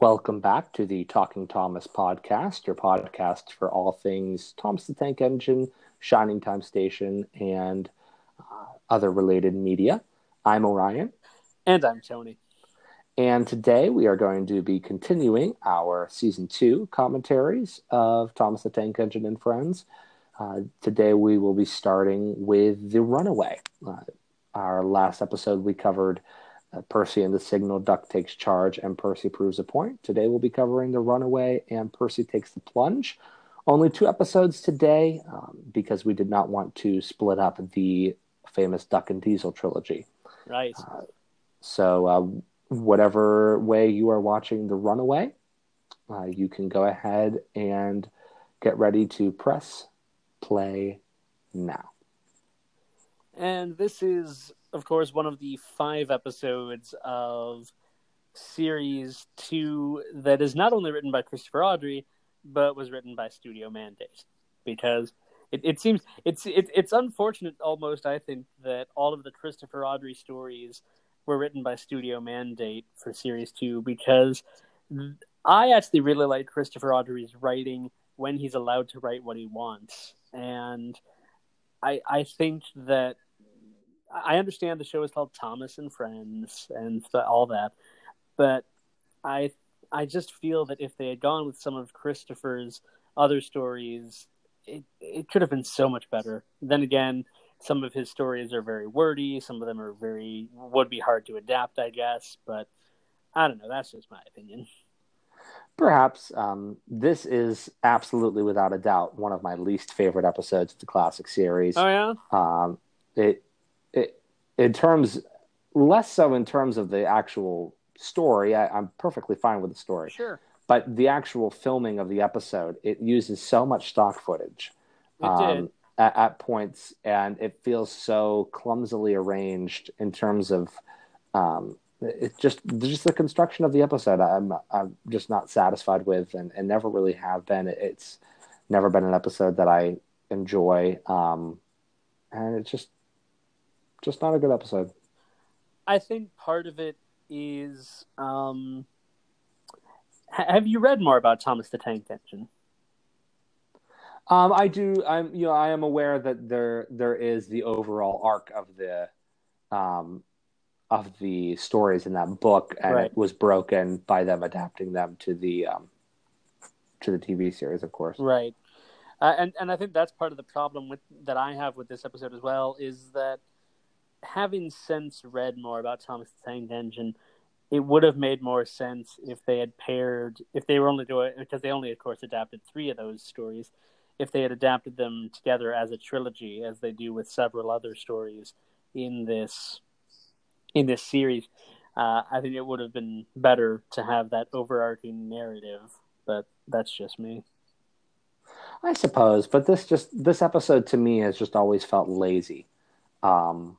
Welcome back to the Talking Thomas podcast, your podcast for all things Thomas the Tank Engine, Shining Time Station, and uh, other related media. I'm Orion. And I'm Tony. And today we are going to be continuing our season two commentaries of Thomas the Tank Engine and Friends. Uh, today we will be starting with The Runaway. Uh, our last episode we covered uh, Percy and the Signal, Duck takes charge, and Percy proves a point. Today we'll be covering The Runaway and Percy takes the plunge. Only two episodes today um, because we did not want to split up the famous Duck and Diesel trilogy. Right. Uh, so, uh, whatever way you are watching The Runaway, uh, you can go ahead and get ready to press play now. And this is of course, one of the five episodes of series two that is not only written by Christopher Awdry, but was written by Studio Mandate. Because it, it seems it's it, it's unfortunate almost, I think, that all of the Christopher Awdry stories were written by Studio Mandate for series two because I actually really like Christopher Awdry's writing when he's allowed to write what he wants. And I I think that I understand the show is called Thomas and Friends and all that, but I I just feel that if they had gone with some of Christopher's other stories, it it could have been so much better. Then again, some of his stories are very wordy. Some of them are very would be hard to adapt, I guess. But I don't know. That's just my opinion. Perhaps um, this is absolutely, without a doubt, one of my least favorite episodes of the classic series. Oh yeah. Um, it in terms less so in terms of the actual story. I, am perfectly fine with the story. Sure. But the actual filming of the episode, it uses so much stock footage. It um. At, at, points, and it feels so clumsily arranged in terms of um, it's just just the construction of the episode. I'm I'm just not satisfied with, and, and never really have been. It's never been an episode that I enjoy, um, and it's just just not a good episode. I think part of it is. Um, have you read more about Thomas the Tank Engine? Um, I do. I'm, you know, I am aware that there there is the overall arc of the, um, of the stories in that book, and right. it was broken by them adapting them to the, um, to the TV series, of course. Right, uh, and and I think that's part of the problem with that I have with this episode as well is that having since read more about Thomas the Tank Engine, it would have made more sense if they had paired, if they were only doing, because they only, of course, adapted three of those stories, if they had adapted them together as a trilogy, as they do with several other stories in this in this series. Uh, I think it would have been better to have that overarching narrative, but that's just me. I suppose, but this just this episode to me has just always felt lazy. Um,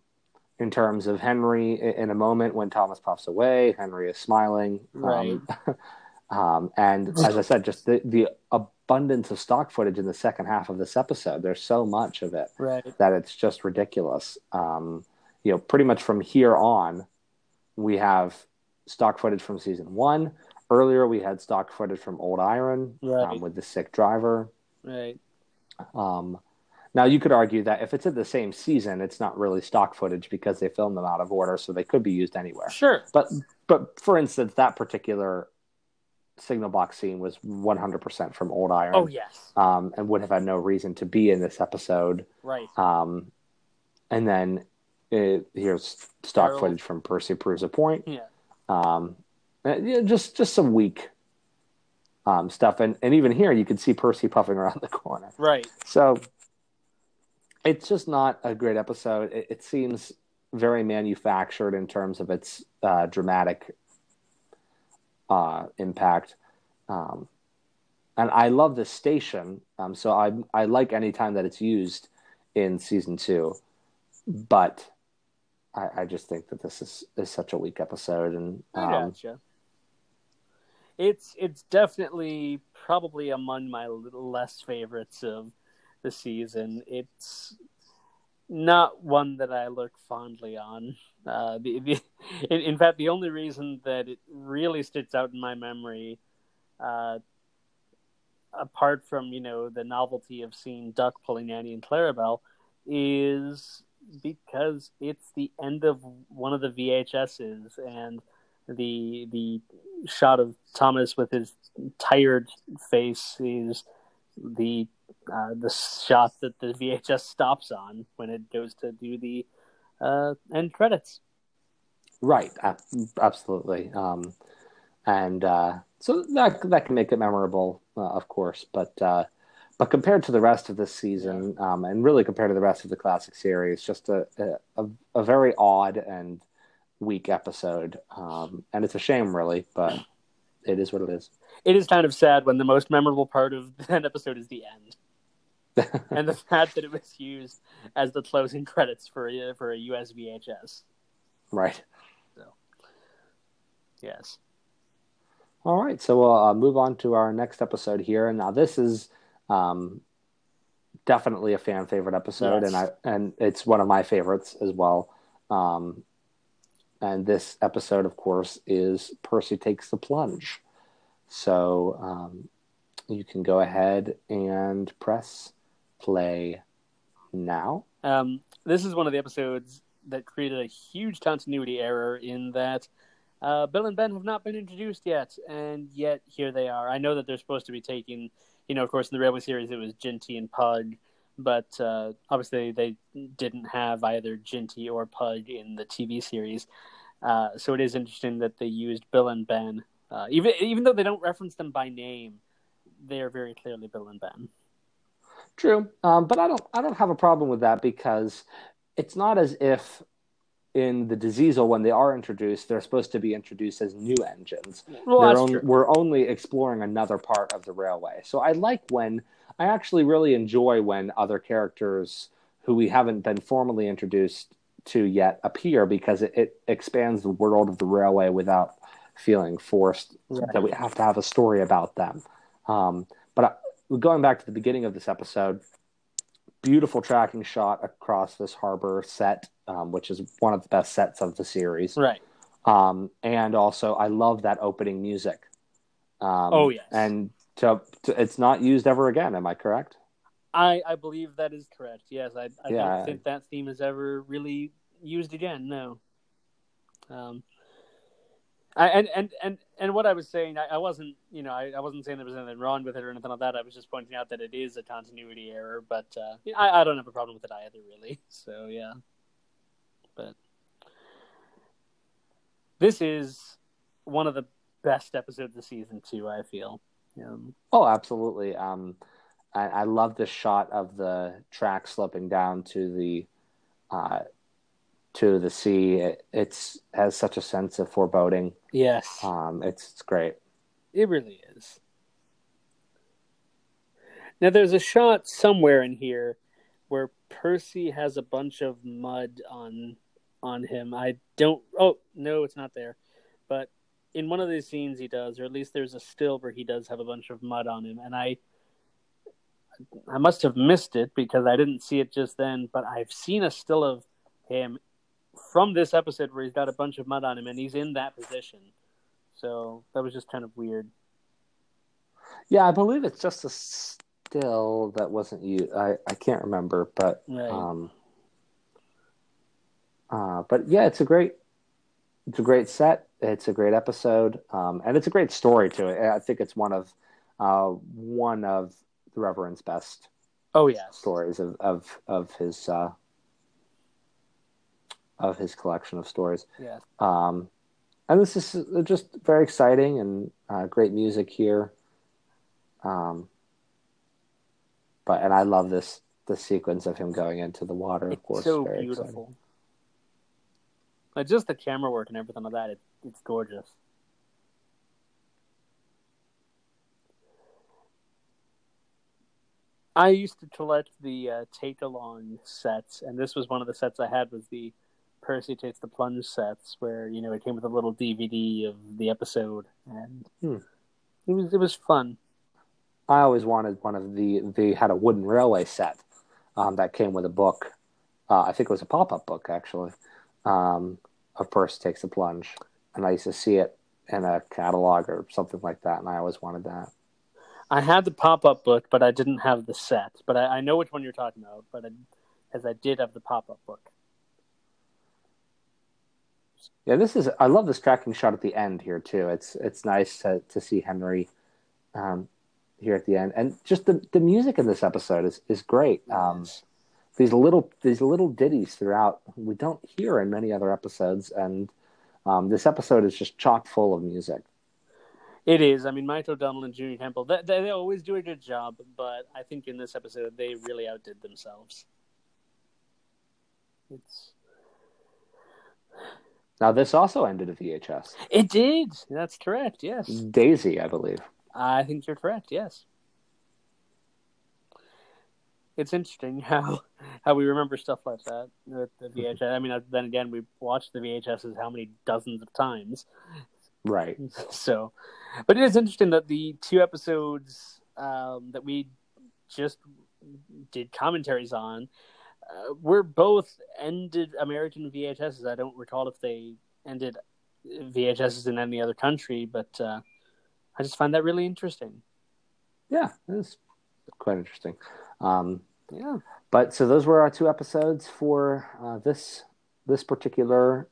in terms of Henry in a moment when Thomas puffs away. Henry is smiling. Right. Um, um, and as I said, just the, the abundance of stock footage in the second half of this episode. There's so much of it right. that it's just ridiculous. Um, you know, pretty much from here on, we have stock footage from season one. Earlier, we had stock footage from Old Iron right. um, with the sick driver. Right. Um, now you could argue that if it's in the same season, it's not really stock footage because they filmed them out of order, so they could be used anywhere. Sure. But but for instance, that particular signal box scene was 100% from Old Iron. Oh yes. Um, and would have had no reason to be in this episode. Right. Um, and then it, here's stock footage from Percy proves a point. Yeah. Um, just just some weak um, stuff, and and even here you can see Percy puffing around the corner. Right. So it's just not a great episode. It, it seems very manufactured in terms of its uh, dramatic uh, impact. Um, and I love the station, um, so I I like any time that it's used in season two, but I, I just think that this is, is such a weak episode, and um, gotcha. It's it's definitely probably among my less favorites of the season. It's not one that I look fondly on. Uh, the, the in, in, fact, the only reason that it really sticks out in my memory, uh, apart from you know the novelty of seeing Duck pulling Annie and Clarabelle, is because it's the end of one of the VHSs and the the shot of Thomas with his tired face is the uh, the shot that the VHS stops on when it goes to do the uh, end credits. Right, absolutely, um, and uh, so that that can make it memorable, uh, of course. But uh, but compared to the rest of this season, um, and really compared to the rest of the classic series, just a a, a very odd and weak episode, um, and it's a shame, really, but it is what it is. It is kind of sad when the most memorable part of that episode is the end, and the fact that it was used as the closing credits for a, for a US VHS. Right. So, yes. All right, so we'll uh, move on to our next episode here, and now this is um, definitely a fan favorite episode, yes. and I and it's one of my favorites as well. Um, and this episode, of course, is Percy Takes the Plunge. So um, you can go ahead and press play now. Um, this is one of the episodes that created a huge continuity error in that uh, Bill and Ben have not been introduced yet, and yet here they are. I know that they're supposed to be taking, you know, of course, in the Railway series it was Ginty and Pug, but uh, obviously they didn't have either Ginty or Pug in the TV series. Uh, so it is interesting that they used Bill and Ben, uh, even even though they don't reference them by name, they are very clearly Bill and Ben. True, um, but I don't I don't have a problem with that because it's not as if in the Diseasel when they are introduced, they're supposed to be introduced as new engines. Well, we're only exploring another part of the railway. So I like when I actually really enjoy when other characters who we haven't been formally introduced to yet appear because it, it expands the world of the railway without feeling forced right. that we have to have a story about them. Um, but I, going back to the beginning of this episode, beautiful tracking shot across this harbor set, um, which is one of the best sets of the series. Right. Um, and also, I love that opening music. Um, oh yes. And to, to, it's not used ever again. Am I correct? I, I believe that is correct. Yes, I, I yeah. don't think that theme is ever really used again. No. Um, And, and, and, and what I was saying, I, I wasn't, you know, I, I wasn't saying there was anything wrong with it or anything like that. I was just pointing out that it is a continuity error, but uh, I, I don't have a problem with it either, really. So yeah, but this is one of the best episodes of season two. I feel. Um, oh, absolutely. Um, I, I love the shot of the track sloping down to the uh, to the sea. It it's has such a sense of foreboding. Yes, um, it's it's great. It really is. Now, there's a shot somewhere in here where Percy has a bunch of mud on on him. I don't. Oh no, it's not there. But in one of these scenes, he does, or at least there's a still where he does have a bunch of mud on him, and I I must have missed it because I didn't see it just then, but I've seen a still of him from this episode where he's got a bunch of mud on him and he's in that position. So that was just kind of weird. Yeah, I believe it's just a still that wasn't you. I, I can't remember, but right. um, uh, but yeah, it's a great it's a great set. It's a great episode, um, and it's a great story to it. I think it's one of uh, one of the Reverend's best. Oh yeah, stories of of of his uh, of his collection of stories. Yeah. Um, and this is just very exciting and uh, great music here. Um, but and I love this the sequence of him going into the water. Of it's course, so beautiful. Exciting. Like just the camera work and everything like that. It, it's gorgeous. I used to collect the uh, take along sets, and this was one of the sets I had was the Percy takes the plunge sets, where you know it came with a little DVD of the episode, and hmm. it was it was fun. I always wanted one of the they had a wooden railway set um, that came with a book uh, I think it was a pop up book actually, um, of Percy Takes the Plunge, and I used to see it in a catalog or something like that, and I always wanted that. I had the pop up book, but I didn't have the set. But I, I know which one you're talking about. But I, as I did have the pop up book. Yeah, this is. I love this tracking shot at the end here too. It's it's nice to to see Henry um, here at the end, and just the the music in this episode is is great. Um, these little these little ditties throughout we don't hear in many other episodes, and um, this episode is just chock full of music. It is. I mean, Mike O'Donnell and Junior Campbell, they, they, they always do a good job, but I think in this episode they really outdid themselves. It's now this also ended a VHS. It did. That's correct. Yes. Daisy, I believe. I think you're correct. Yes. It's interesting how how we remember stuff like that with the VHS. I mean, then again, we watched the VHSs how many dozens of times. Right. So, but it is interesting that the two episodes um, that we just did commentaries on uh, were both ended American VHSs. I don't recall if they ended VHSs in any other country, but uh, I just find that really interesting. Yeah, it's quite interesting. Um, yeah. But so those were our two episodes for uh, this this particular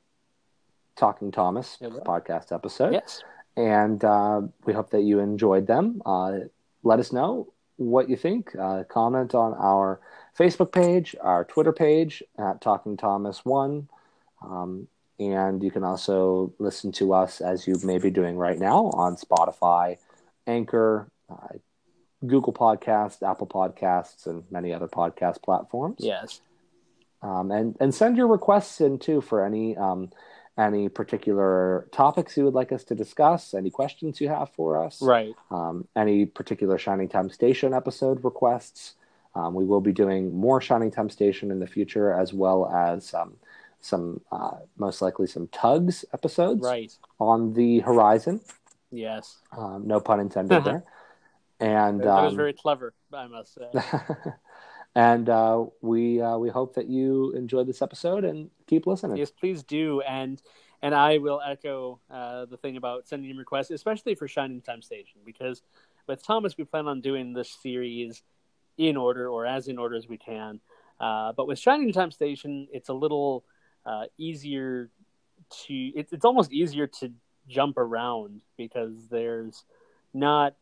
Talking Thomas podcast episode. Yes. And uh, we hope that you enjoyed them. Uh, let us know what you think. Uh, comment on our Facebook page, our Twitter page at Talking Thomas One, um, and you can also listen to us as you may be doing right now on Spotify, Anchor, uh, Google Podcasts, Apple Podcasts, and many other podcast platforms. Yes. Um, and and send your requests in too for any um, any particular topics you would like us to discuss, any questions you have for us, right? Um, any particular Shining Time Station episode requests. Um, we will be doing more Shining Time Station in the future, as well as um, some, uh, most likely, some Tugs episodes right. on the horizon. Yes. Um, no pun intended there. And that was um, very clever, I must say. and uh, we uh, we hope that you enjoyed this episode and keep listening. Yes, please do. And and I will echo uh, the thing about sending requests, especially for Shining Time Station, because with Thomas we plan on doing this series in order or as in order as we can. Uh, but with Shining Time Station, it's a little uh, easier to. It, it's almost easier to jump around because there's not,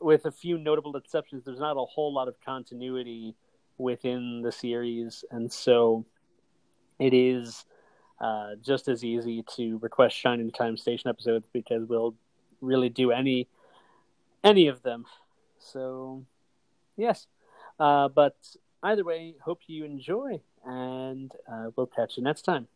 with a few notable exceptions, there's not a whole lot of continuity within the series, and so it is uh, just as easy to request Shining Time Station episodes because we'll really do any any of them. So, yes. Uh, but either way, hope you enjoy, and uh, we'll catch you next time.